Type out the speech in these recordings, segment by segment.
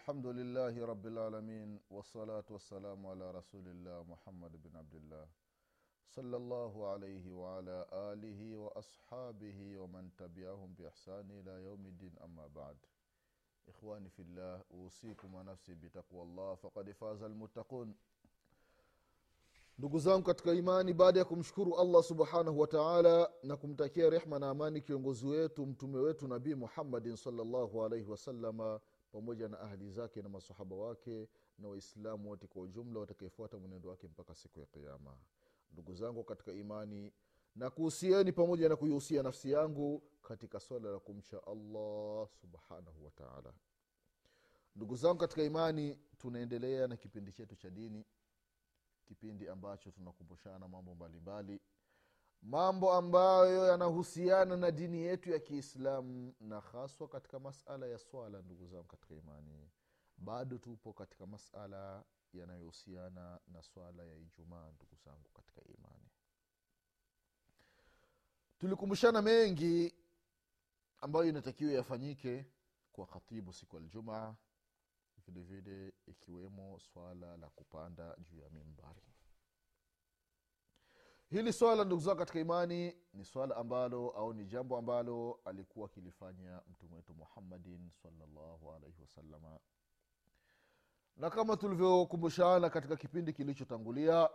الحمد لله رب العالمين والصلاة والسلام على رسول الله محمد بن عبد الله صلى الله عليه وعلى آله وأصحابه ومن تبعهم بإحسان إلى يوم الدين أما بعد إخواني في الله أوصيكم ونفسي بتقوى الله فقد فاز المتقون ndugu zangu katika imani baada ya kumshukuru allah subhanahu wa taala na kumtakia rehma na amani kiongozi wetu mtume wetu nabii muhammadin salllahu alaihi wasalama pamoja na ahli zake na masahaba wake na waislamu wote kwa ujumla watakaefuata mwenendo wake mpaka siku ya kiama ndugu zangu katika imani na kuhusieni pamoja na kuihusia nafsi yangu katika swala la kumcha allah subhanahu wataala ndugu zangu katika imani tunaendelea na kipindi chetu cha dini kipindi ambacho tunakumbushana mambo mbalimbali mambo ambayo yanahusiana na dini yetu ya kiislamu na haswa katika masala ya swala ndugu zangu katika imani bado tupo katika masala yanayohusiana na swala ya ijumaa ndugu zangu katika imani. Tulikumbushana mengi ambayo inatakiwa yafanyike kwa khatibu siku ya ljumaa vile vile ikiwemo swala la kupanda juu ya mimbari hili swala ndugu zao katika imani ni swala ambalo au ni jambo ambalo alikuwa akilifanya mtume wetu muhammadin salllahu alaihi wasalama na kama tulivyokumbushana katika kipindi kilichotangulia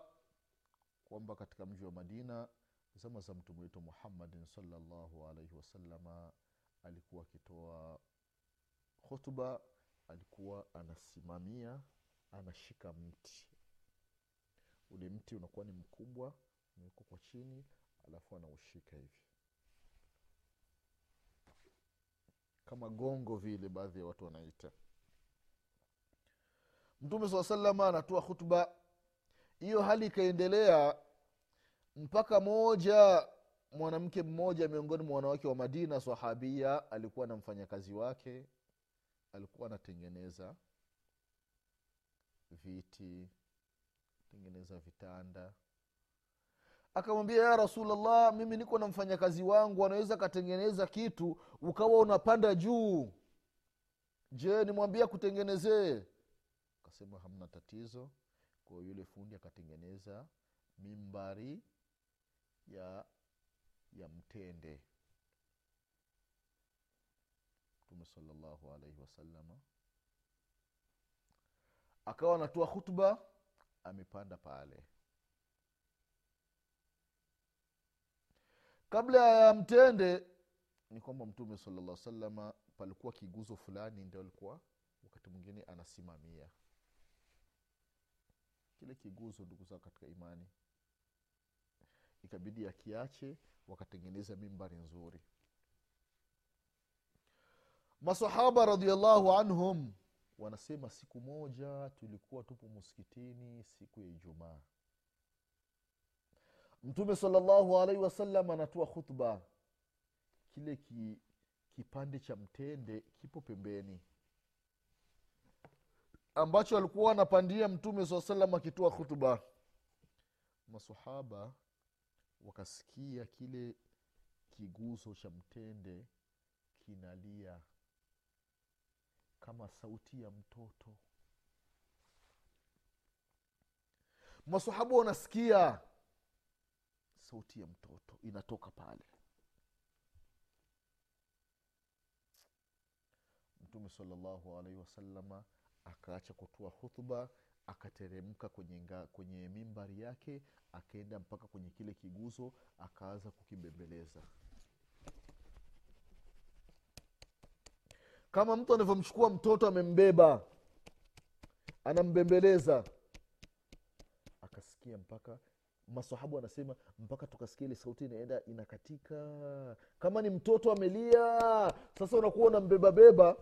kwamba katika mji wa madina zama za mtume wetu muhammadin salllahu alaihi wasalama alikuwa akitoa hutuba alikuwa anasimamia anashika mti. Ule mti unakuwa ni mkubwa umewekwa kwa chini alafu anaushika hivi. Kama gongo vile baadhi ya watu wanaita. Mtume saa salama anatoa khutba. Hiyo hali ikaendelea mpaka moja mwanamke mmoja miongoni mwa wanawake wa madina sahabia alikuwa na mfanyakazi wake alikuwa anatengeneza viti tengeneza vitanda akamwambia ya rasulllah mimi niko na mfanyakazi wangu anaweza akatengeneza kitu ukawa unapanda juu. Je nimwambia kutengenezee akasema hamna tatizo. Kwa yule fundi akatengeneza mimbari ya ya mtende. Mtume salllahu alaihi wasalama akawa anatoa khutba amepanda pale kabla ya mtende ni kwamba mtume salalla salama palikuwa kiguzo fulani ndio alikuwa wakati mwingine anasimamia. Kile kiguzo ndugu zao katika imani ikabidi akiache wakatengeneza mimbari nzuri. Masahaba radiallahu anhum wanasema siku moja tulikuwa tupo muskitini siku ya ijumaa mtume salllahu alaihi wasallam anatoa khutba. Kile ki, kipande cha mtende kipo pembeni. Ambacho alikuwa anapandia mtume saa salam akitoa khutba. Masahaba wakasikia kile kiguzo cha mtende kinalia. Kama sauti ya mtoto. Masahaba wanasikia sauti ya mtoto inatoka pale. Mtume salallahu alaihi wasalama akaacha kutoa hutuba akateremka kwenye, kwenye mimbari yake akaenda mpaka kwenye kile kiguzo akaanza kukibembeleza kama mtu anavyomchukua mtoto amembeba anambembeleza akasikia mpaka masahabu anasema mpaka tukasikia ile sauti inaenda inakatika. Kama ni mtoto amelia sasa unakuwa unambebabeba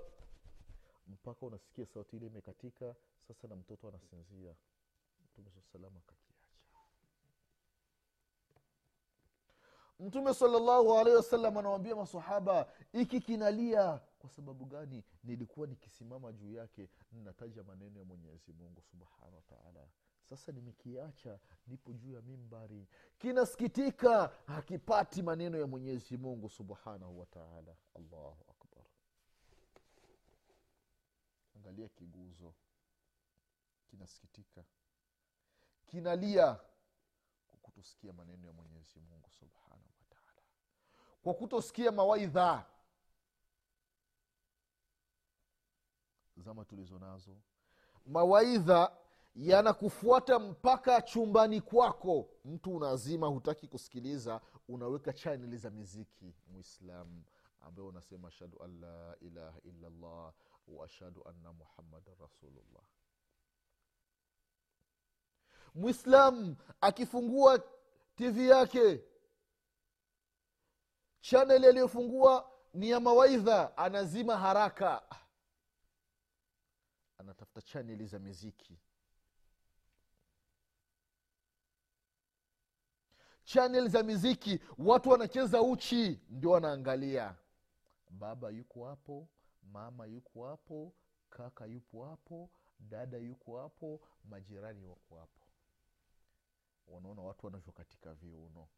mpaka unasikia sauti ile imekatika sasa na mtoto anasinzia. Mtume saa akakiacha. Mtume salallahu alaihi wasallam anawambia masahaba iki kinalia. Kwa sababu gani? Nilikuwa nikisimama juu yake ninataja maneno ya mwenyezi mungu subhanahu wataala sasa nimekiacha nipo juu ya mimbari. Kinasikitika hakipati maneno ya mwenyezi mungu subhanahu wataala allahu akbar. Angalia kiguzo. Kinasikitika. Kinalia kwa kutosikia maneno ya mwenyezi mungu subhanahu wataala kwa kutosikia mawaidha. Zama tulizo nazo. Mawaidha yanakufuata mpaka chumbani kwako. Mtu unazima hutaki kusikiliza unaweka chaneli za miziki. Mwislamu ambayo unasema ashhadu an la ilaha illallah waashhadu anna muhammadan rasulullah. Mwislamu akifungua tv yake chaneli aliyofungua ni ya mawaidha anazima haraka. Anatafuta chaneli za miziki chanel za miziki watu wanacheza uchi ndio wanaangalia. Baba yuko hapo mama yuko hapo kaka yupo hapo dada yuko hapo majirani wako hapo. Wanaona watu wanavyokatika viuno.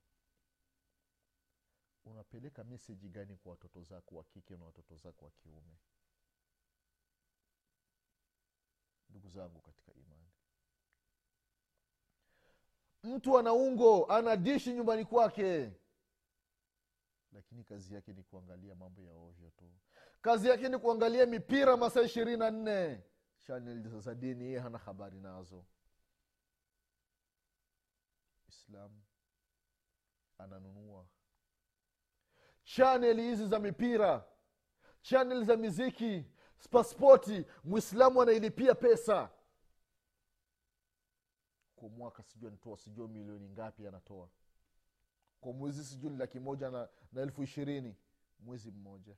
Unapeleka meseji gani kwa watoto zako wa kike na watoto zako wa kiume? Ndugu zangu katika imani mtu ana ungo ana dishi nyumbani kwake. Lakini kazi yake ni kuangalia mambo ya ovyo tu. Kazi yake ni kuangalia mipira masaa ishirini na nne. Chanel za dini yeye hana habari nazo. Islam ananunua. Chaneli hizi za mipira chaneli za miziki paspoti mwislamu anailipia pesa kwa mwaka sijui anatoa sijui milioni ngapi anatoa. Kwa mwezi sijui ni laki moja na, na elfu ishirini mwezi mmoja.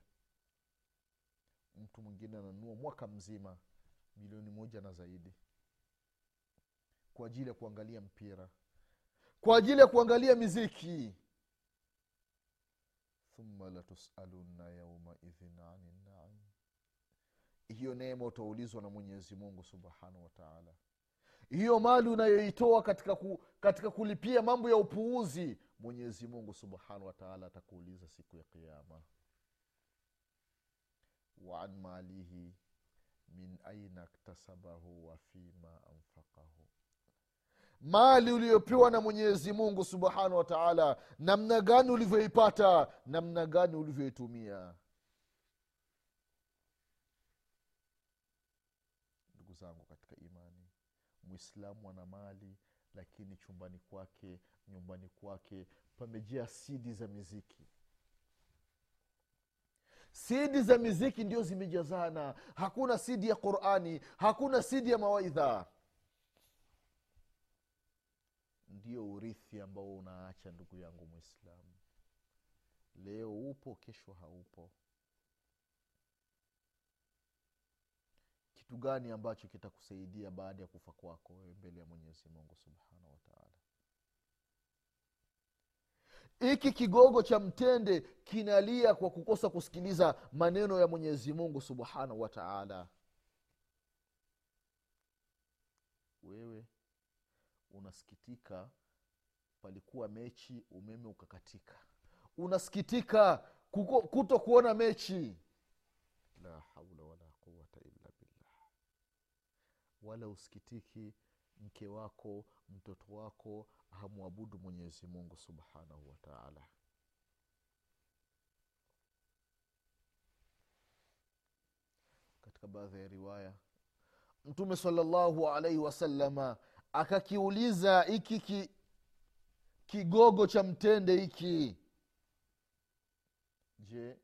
Mtu mwingine ananunua mwaka mzima milioni moja na zaidi. Kwa ajili ya kuangalia mpira. Kwa ajili ya kuangalia miziki. Thumma latusalunna yaumaidhin ani naim. Hiyo neema utaulizwa na mwenyezi mungu subhanahu wataala hiyo mali unayoitoa katika, ku, katika kulipia mambo ya upuuzi mwenyezi mungu subhanahu wataala atakuuliza siku ya qiama waan malihi min aina ktasabahu wafima anfaqahu. Mali uliyopewa na mwenyezi mungu subhanahu wataala namna gani ulivyoipata namna gani ulivyoitumia ndugu zangu katika imani mwislamu ana mali lakini chumbani kwake nyumbani kwake pamejaa sidi za miziki. Sidi za miziki ndio zimejazana. Hakuna sidi ya qurani hakuna sidi ya mawaidha. Ndio urithi ambao unaacha ndugu yangu mwislamu leo upo kesho haupo kitu gani ambacho kitakusaidia baada ya kufa kwako mbele ya mwenyezi mungu subhanahu wataala hiki kigogo cha mtende kinalia kwa kukosa kusikiliza maneno ya mwenyezi mungu subhanahu wataala wewe unasikitika palikuwa mechi umeme ukakatika. Unasikitika kuto kuona mechi. La haula wala wala usikitiki mke wako mtoto wako hamwabudu mwenyezi mungu subhanahu wataala katika baadhi ya riwaya mtume salallahu alaihi wasalama akakiuliza hiki ki, kigogo cha mtende hiki. Je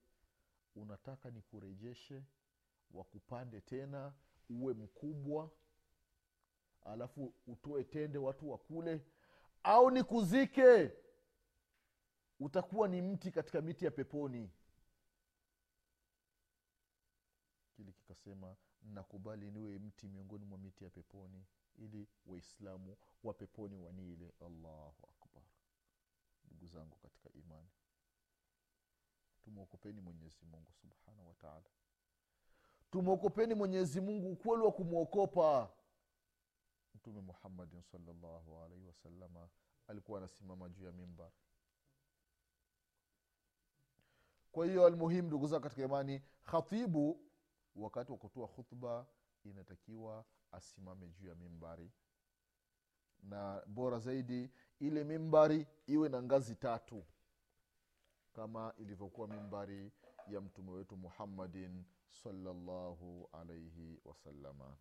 unataka nikurejeshe wakupande tena uwe mkubwa alafu utoe tende watu wakule au nikuzike utakuwa ni mti katika miti ya peponi. Kile kikasema nakubali niwe mti miongoni mwa miti ya peponi ili waislamu wa peponi waniile allahu akbar. Ndugu zangu katika imani tumwokopeni mwenyezi mungu subhanahu wataala tumwokopeni mwenyezi mungu ukweli wa kumwokopa mtume muhammadin salllahu alaihi wasalama alikuwa anasimama juu ya mimbar. Kwa hiyo almuhimu ndugu zao katika imani khatibu wakati wa kutoa khutba inatakiwa asimame juu ya mimbari. Na bora zaidi ile mimbari iwe na ngazi tatu kama ilivyokuwa mimbari ya mtume wetu muhammadin salllahu alaihi wasalama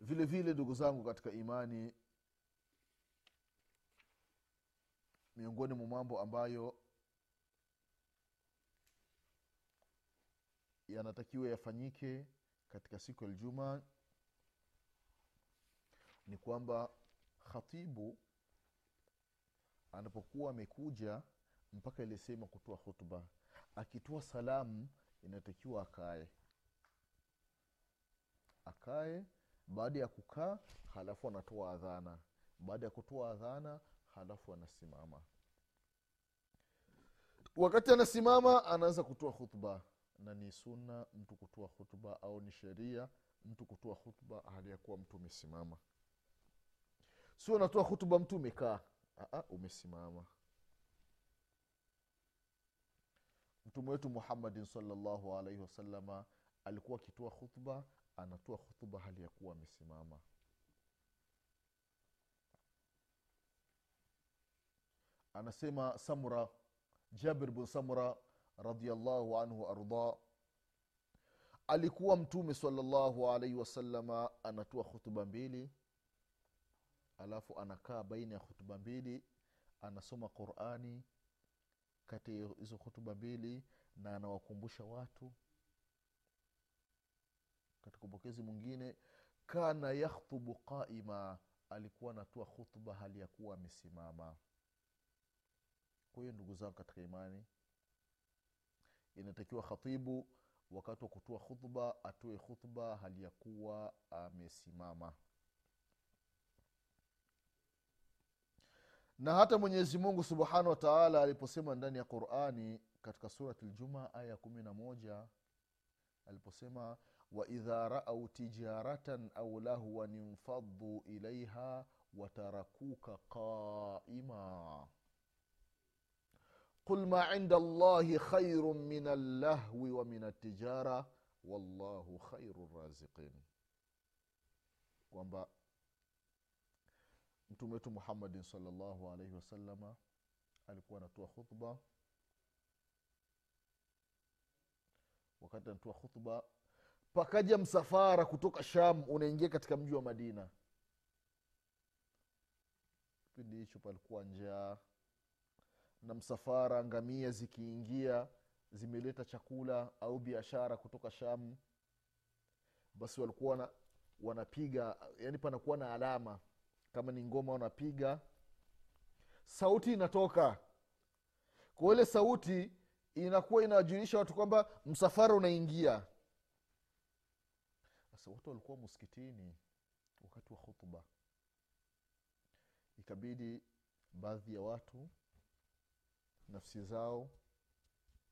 vile vile ndugu zangu katika imani miongoni mwa mambo ambayo yanatakiwa yafanyike katika siku ya ljuma ni kwamba khatibu anapokuwa amekuja mpaka ilisema kutoa hutuba akitoa salamu inatakiwa akae. Akae baada ya kukaa halafu anatoa adhana. Baada ya kutoa adhana halafu anasimama. Wakati anasimama anaanza kutoa khutba. Na ni sunna mtu kutoa khutba au ni sheria mtu kutoa khutba hali ya kuwa mtu umesimama sio unatoa khutba mtu umekaa. Umesimama. Mtume wetu muhammadin salllahu alaihi wasalama alikuwa akitoa khutba anatoa khutuba hali ya kuwa amesimama. Anasema samura jabir bun samura radiallahu anhu arda alikuwa mtume salllahu alaihi wasalama anatoa khutuba mbili alafu anakaa baina ya khutuba mbili anasoma qurani kati ya hizo khutuba mbili na anawakumbusha watu katika upokezi mwingine kana yakhtubu qaima alikuwa anatoa khutba hali ya kuwa amesimama. Kwa hiyo ndugu zangu katika imani inatakiwa khatibu wakati wa kutoa khutba atoe khutba hali ya kuwa amesimama. Na hata mwenyezi mungu subhanahu wa aliposema ndani ya qurani katika surati ljuma aya kumi na moja aliposema waidha raau tijaratan au lahwan infaduu ilaiha watarakuka qaima qul ma inda allahi khairu min allahwi wa min altijara wallahu khairu raziqin kwamba mtume wetu muhammadin salllahu alaihi wasalama alikuwa anatoa khutba. Wakati anatoa khutba pakaja msafara kutoka sham unaingia katika mji wa madina. Kipindi hicho palikuwa njaa na msafara ngamia zikiingia zimeleta chakula au biashara kutoka sham. Basi walikuwa na, wanapiga yani panakuwa na alama kama ni ngoma wanapiga. Sauti inatoka. Kwa ile sauti inakuwa inawajulisha watu kwamba msafara unaingia watu walikuwa msikitini wakati wa khutba. Ikabidi baadhi ya watu nafsi zao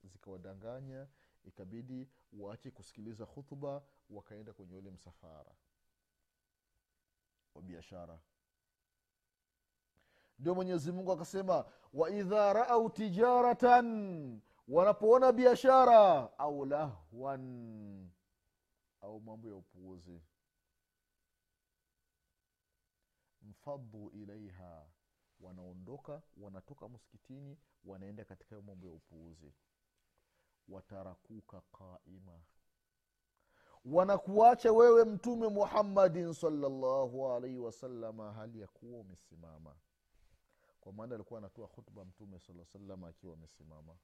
zikawadanganya ikabidi waache kusikiliza khutba wakaenda kwenye ule msafara wa biashara. Ndio mwenyezi mungu akasema waidha raau tijaratan wanapoona biashara au lahwan au mambo ya upuuzi. Mfadhu ilaiha wanaondoka wanatoka msikitini wanaenda katika mambo ya upuuzi. Watarakuka qaima. Wanakuacha wewe mtume muhammadin salllahu alaihi wasalama hali ya kuwa umesimama. Kwa maana alikuwa anatoa khutba mtume saa salama akiwa amesimama.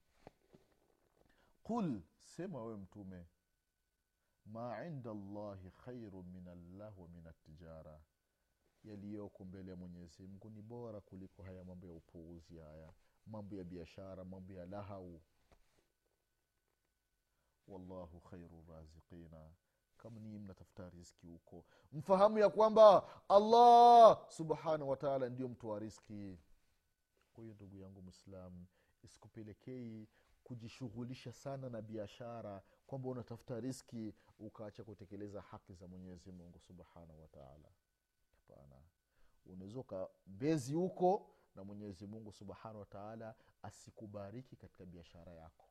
Qul sema wewe mtume ma inda llahi khairu min allahwi min atijara yaliyoko mbele ya mwenyezi mungu ni bora kuliko haya mambo ya upuuzi haya mambo ya biashara mambo ya lahau wallahu khairu raziqina. Kama nii mnatafuta riski huko mfahamu ya kwamba allah subhanahu wataala ndio mtu wa riski kwa hiyo ndugu yangu mwislamu isikupelekei kujishughulisha sana na biashara kwamba unatafuta riski ukaacha kutekeleza haki za mwenyezi mungu subhanahu wataala hapana. Unaweza ukabezi huko na mwenyezi mungu subhanahu wataala asikubariki katika biashara yako.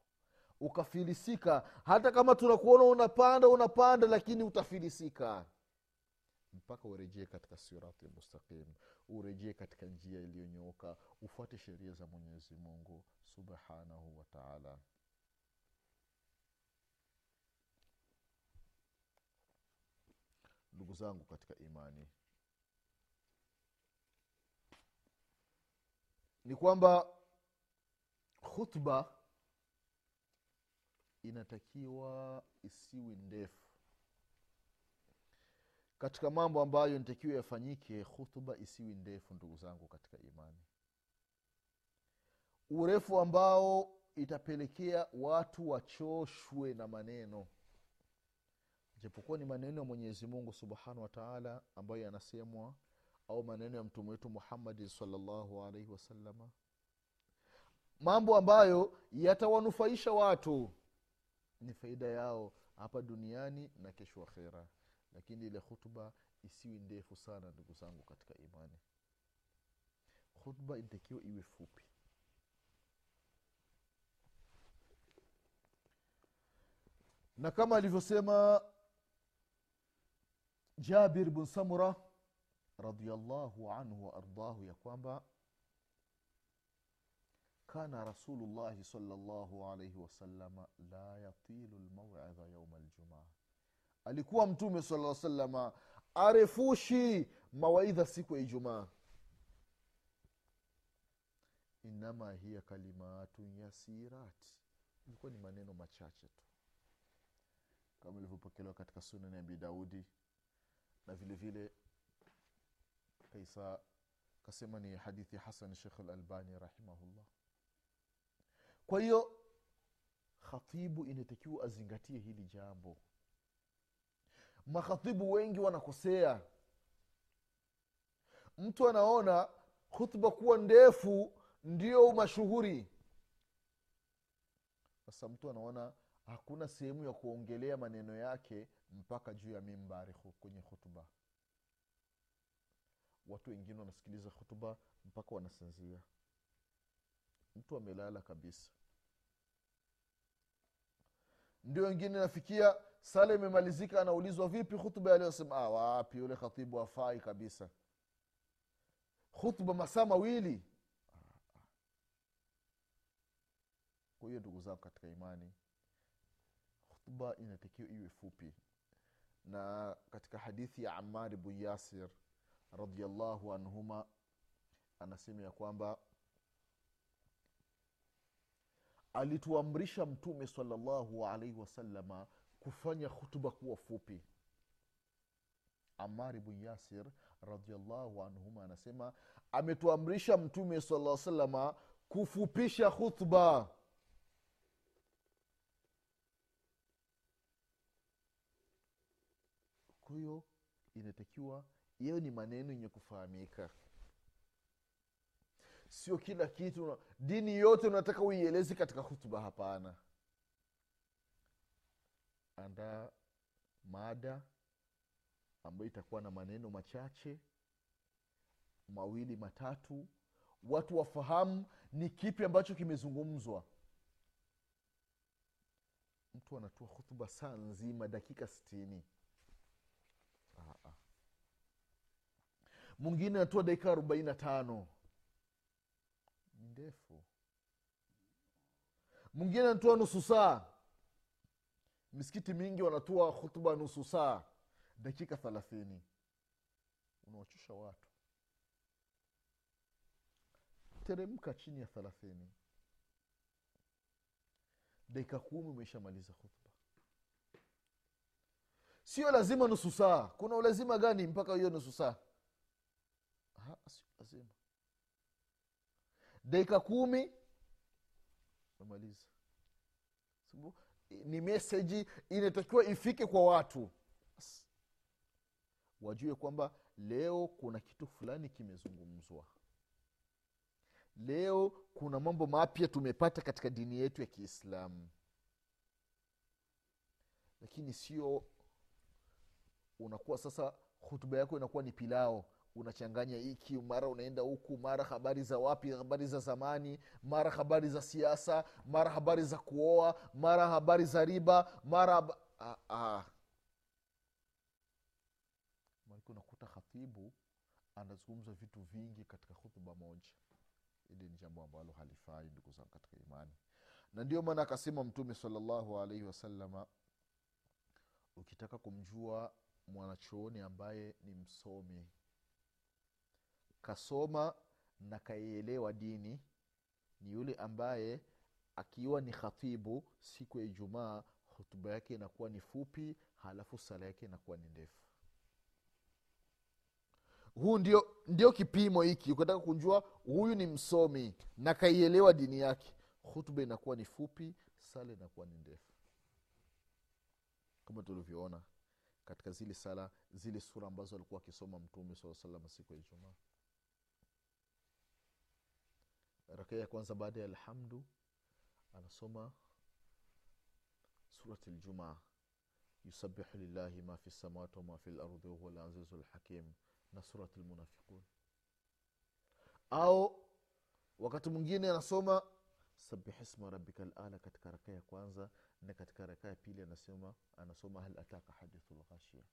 Ukafilisika. Hata kama tunakuona unapanda unapanda lakini utafilisika. Mpaka urejee katika sirati mustaqim. Urejee katika njia iliyonyooka. Ufuate sheria za mwenyezi mungu subhanahu wataala ndugu zangu katika imani ni kwamba khutba inatakiwa isiwi ndefu. Katika mambo ambayo nitakiwa yafanyike khutba isiwi ndefu ndugu zangu katika imani. Urefu ambao itapelekea watu wachoshwe na maneno japokuwa ni maneno ya mwenyezi mungu subhanahu wataala ambayo yanasemwa au maneno ya mtume wetu muhammadi salllahu alaihi wasalama mambo ambayo yatawanufaisha watu ni faida yao hapa duniani na kesho akhera. Lakini ile khutba isiwi ndefu sana ndugu zangu katika imani. Khutba inatakiwa iwe fupi. Na kama alivyosema jabir bn samura radiallahu anhu waardahu ya kwamba kana rasulullahi salllahu alaihi wasalama la yatilu lmauidha yauma ljumaa alikuwa mtume sala salama arefushi mawaidha siku ya ijumaa. Inama hiya kalimatun yasirat. Ilikuwa ni maneno machache tu. Kama ilivyopokelewa katika sunani abi daudi na vile vile kaisa kasema ni hadithi hasan shekh lalbani rahimahullah. Kwa hiyo khatibu inatakiwa azingatie hili jambo. Makhatibu wengi wanakosea. Mtu anaona khutba kuwa ndefu ndio mashuhuri. Sasa mtu anaona hakuna sehemu ya kuongelea maneno yake mpaka juu ya mimbari kwenye hutuba watu wengine wanasikiliza hutuba mpaka wanasinzia. Mtu amelala kabisa. Ndio wengine nafikia sala imemalizika anaulizwa vipi hutuba aliyosema ah, wapi yule khatibu afai kabisa. Hutuba masaa mawili. Kwa hiyo ndugu zangu katika imani hutuba inatakiwa iwe fupi na katika hadithi ya amar bn yasir radiallahu anhuma anasema ya kwamba alituamrisha mtume salallahu alaihi wasalama kufanya hutuba kuwa fupi. Amar bn yasir radiallahu anhuma anasema ametuamrisha mtume sala salama kufupisha khutba kwa hiyo inatakiwa yeyo ni maneno yenye kufahamika. Sio kila kitu dini yote unataka uielezi katika hutuba hapana. Andaa mada ambayo itakuwa na maneno machache mawili matatu. Watu wafahamu ni kipi ambacho kimezungumzwa. Mtu anatoa hutuba saa nzima dakika sitini mwingine anatoa dakika arobaini na tano. Ni ndefu. Mwingine anatoa nusu saa. Misikiti mingi wanatoa hutuba nusu saa. Dakika thelathini. Unawachosha watu. Teremka chini ya thelathini. Dakika kumi umeshamaliza hutuba sio lazima nusu saa. Kuna ulazima gani mpaka hiyo nusu saa sio lazima dakika kumi. Umemaliza ni meseji inatakiwa ifike kwa watu. Wajue kwamba leo kuna kitu fulani kimezungumzwa. Leo kuna mambo mapya tumepata katika dini yetu ya kiislamu. Lakini sio unakuwa sasa hutuba yako inakuwa ni pilao unachanganya hiki mara unaenda huku mara habari za wapi habari za zamani mara habari za siasa mara habari za kuoa mara habari za riba mara. Maana unakuta khatibu anazungumza vitu vingi katika hutuba moja hili ni jambo ambalo halifai ndugu zangu katika imani na ndio maana akasema mtume salllahu alaihi wasalama ukitaka kumjua mwanachuoni ambaye ni msomi kasoma na kaielewa dini ni yule ambaye akiwa ni khatibu siku ya ijumaa hutuba yake inakuwa ni fupi halafu sala yake inakuwa ni ndefu. Huu ndio, ndio kipimo hiki. Ukitaka kunjua huyu ni msomi na kaielewa dini yake hutuba inakuwa ni fupi sala inakuwa ni ndefu. Kama tulivyoona katika zile sala zile sura ambazo alikuwa akisoma mtume saa salama siku ya ijumaa rakaa ya kwanza baada ya alhamdu anasoma surat ljumaa yusabihu lillahi ma fi lsamawati wama fi lardi wahuwa lazizu lhakim na surat lmunafiqun au wakati mwingine anasoma sabihisma rabika lala katika rakaa ya kwanza na katika rakaa ya pili anasema anasoma hal ataka hadithu lghashia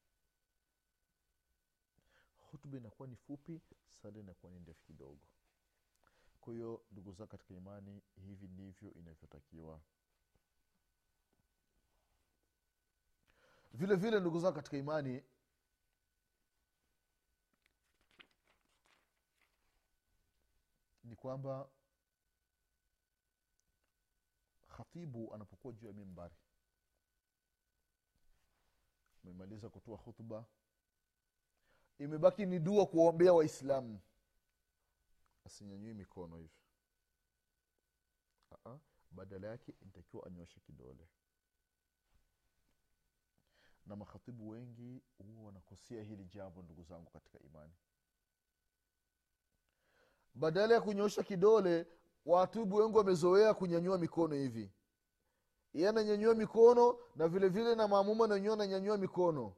hutuba inakuwa ni fupi sala inakuwa ni ndefu kidogo kwa hiyo ndugu za katika imani hivi ndivyo inavyotakiwa. Vile vile ndugu za katika imani ni kwamba khatibu anapokuwa juu ya mimbari amemaliza kutoa hutuba imebaki ni dua kuwaombea waislamu asinyanyui mikono hivi. Badala yake inatakiwa anyoshe kidole. Na makhatibu wengi huwa wanakosea hili jambo ndugu zangu katika imani. Badala ya kunyosha kidole watibu wengi wamezoea kunyanyua mikono hivi. Ye ananyanyua mikono na vile vile na maamuma nanyewe ananyanyua mikono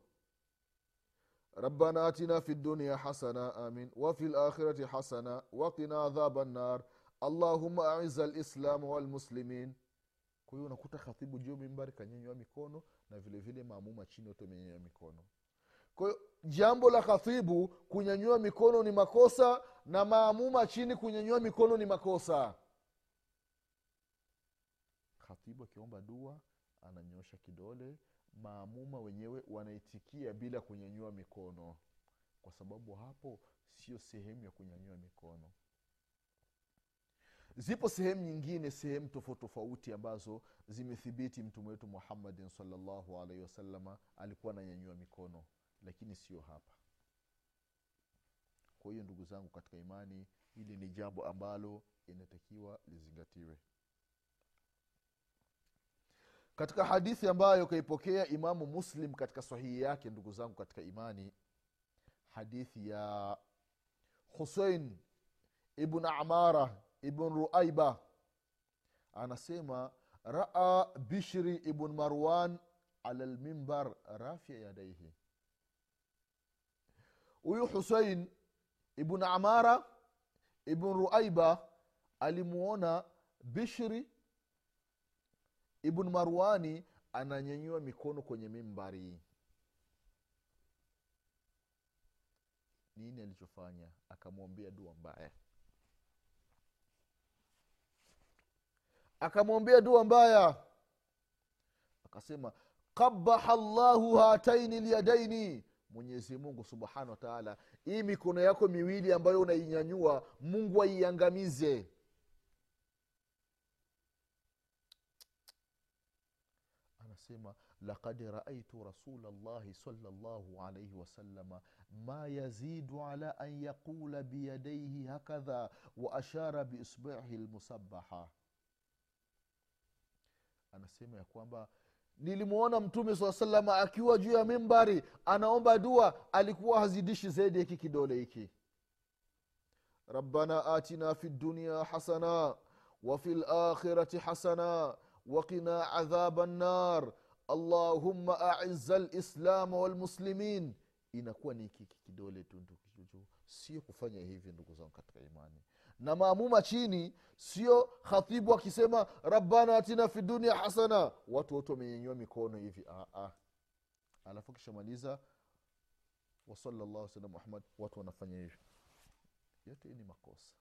ربنا اتنا في الدنيا حسنه امين وفي الاخره حسنه وقنا عذاب النار اللهم اعز الاسلام والمسلمين kwa hiyo unakuta khatibu juu mimbari kanyanywa mikono na vile vile maamuma chini wote amenyanywa mikono kwa hiyo jambo la khatibu kunyanyua mikono ni makosa na maamuma chini kunyanyua mikono ni makosa khatibu akiomba dua ananyosha kidole maamuma wenyewe wanaitikia bila kunyanyua mikono. Kwa sababu hapo sio sehemu ya kunyanyua mikono. Zipo sehemu nyingine sehemu tofauti tofauti ambazo zimethibiti mtume wetu muhammadin salllahu alaihi wasalama alikuwa ananyanyua mikono lakini sio hapa. Kwa hiyo ndugu zangu katika imani hili ni jambo ambalo inatakiwa lizingatiwe katika hadithi ambayo kaipokea imamu muslim katika sahihi yake ndugu zangu katika imani hadithi ya husein ibn amara ibn ruaiba anasema raa bishri ibn marwan ala lmimbar rafia yadaihi huyu husein ibn amara ibn ruaiba alimuona bishri ibn marwani ananyanyua mikono kwenye mimbari nini alichofanya? Akamwombea dua mbaya. Akamwombea dua mbaya. Akasema qabaha llahu hataini lyadaini mwenyezi mungu subhanahu wa taala hii mikono yako miwili ambayo unainyanyua mungu aiangamize anasema lakad raaitu rasula llahi salllahu alaihi wasalama ma yazidu ala an yaqula biyadaihi hakadha wa ashara biisbihi lmusabaha anasema ya kwamba nilimwona mtume saa salama akiwa juu ya mimbari anaomba dua alikuwa hazidishi zaidi hiki kidole hiki rabbana atina fi dunia hasana wafi lakhirati hasana وقنا عذاب النار allahuma aiza lislama walmuslimin inakuwa ni kiki kidole tu sio kufanya hivi ndugu zangu katika imani. Na maamuma chini sio khatibu akisema rabbana atina fi dunia hasana. Watu wote wamenyenyua mikono hivi. Ah, ah. Alafu akishamaliza wasalallahu sala muhamad watu wanafanya hivyo yote ni makosa.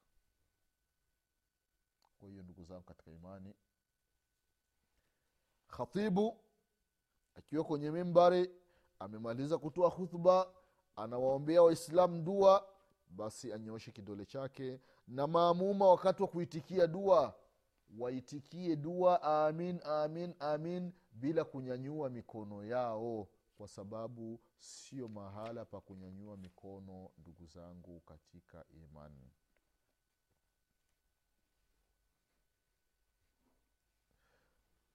Kwa hiyo ndugu zangu katika imani khatibu akiwa kwenye mimbari amemaliza kutoa khutba anawaombea waislamu dua basi anyooshe kidole chake. Na maamuma wakati wa kuitikia dua waitikie dua amin amin amin bila kunyanyua mikono yao kwa sababu sio mahala pa kunyanyua mikono ndugu zangu katika imani.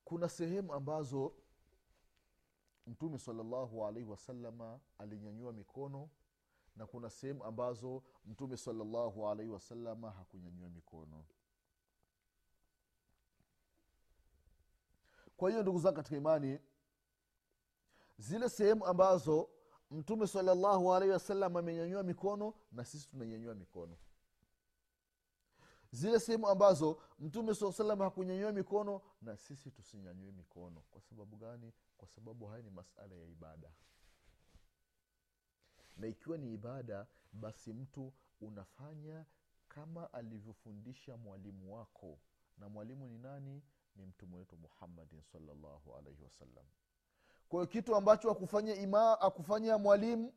Kuna sehemu ambazo mtume salallahu alaihi wasalama alinyanyua mikono na kuna sehemu ambazo mtume salllahu alaihi wasalama hakunyanyua mikono. Kwa hiyo ndugu zangu katika imani zile sehemu ambazo mtume salllahu alaihi wasalama amenyanyua mikono na sisi tunanyanyua mikono zile sehemu ambazo mtume saa salam hakunyanyua mikono na sisi tusinyanyue mikono. Kwa sababu gani? Kwa sababu haya ni masala ya ibada. Na ikiwa ni ibada basi mtu unafanya kama alivyofundisha mwalimu wako. Na mwalimu ni nani? Ni mtume wetu muhammadin salllahu alaihi wasallam. Kwa kitu ambacho akufanya ima akufanya mwalimu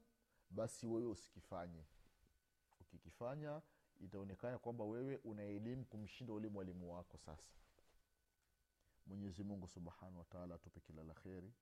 basi wewe usikifanye. Ukikifanya itaonekana kwamba wewe una elimu kumshinda ule mwalimu wako sasa. Mwenyezi mungu subhanahu wataala atupe kila la kheri.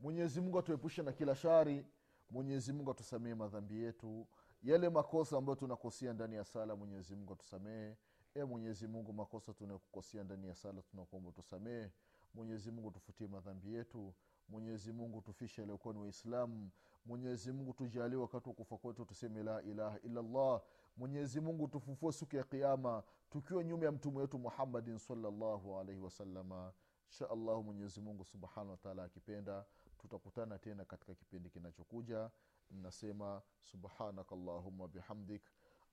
Mwenyezi mungu atuepushe na kila shari. Mwenyezi mungu atusamehe madhambi yetu. Yale makosa ambayo tunakosea ndani ya sala mwenyezi mungu atusamehe. E mwenyezi mungu makosa tunakukosea ndani ya sala tunakuomba tusamehe mwenyezi mungu tufutie madhambi yetu. Mwenyezi mungu tufishe aliokuwa ni waislamu mwenyezi mungu tujalie wakati wa kufa kwetu tuseme la ilaha illallah mwenyezi mungu tufufue siku ya kiama tukiwa nyuma ya mtume wetu muhammadin salllahu alaihi wasalama insha allahu mwenyezi mungu subhanahu wataala akipenda tutakutana tena katika kipindi kinachokuja nasema subhanaka allahuma bihamdik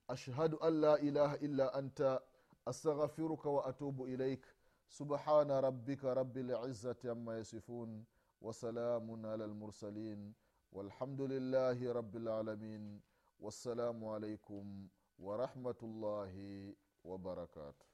ashhadu an la ilaha illa anta astaghfiruka wa atubu ilaik subhana rabbika rabi lizati ama yasifun وسلام على المرسلين والحمد لله رب العالمين والسلام عليكم ورحمة الله وبركاته.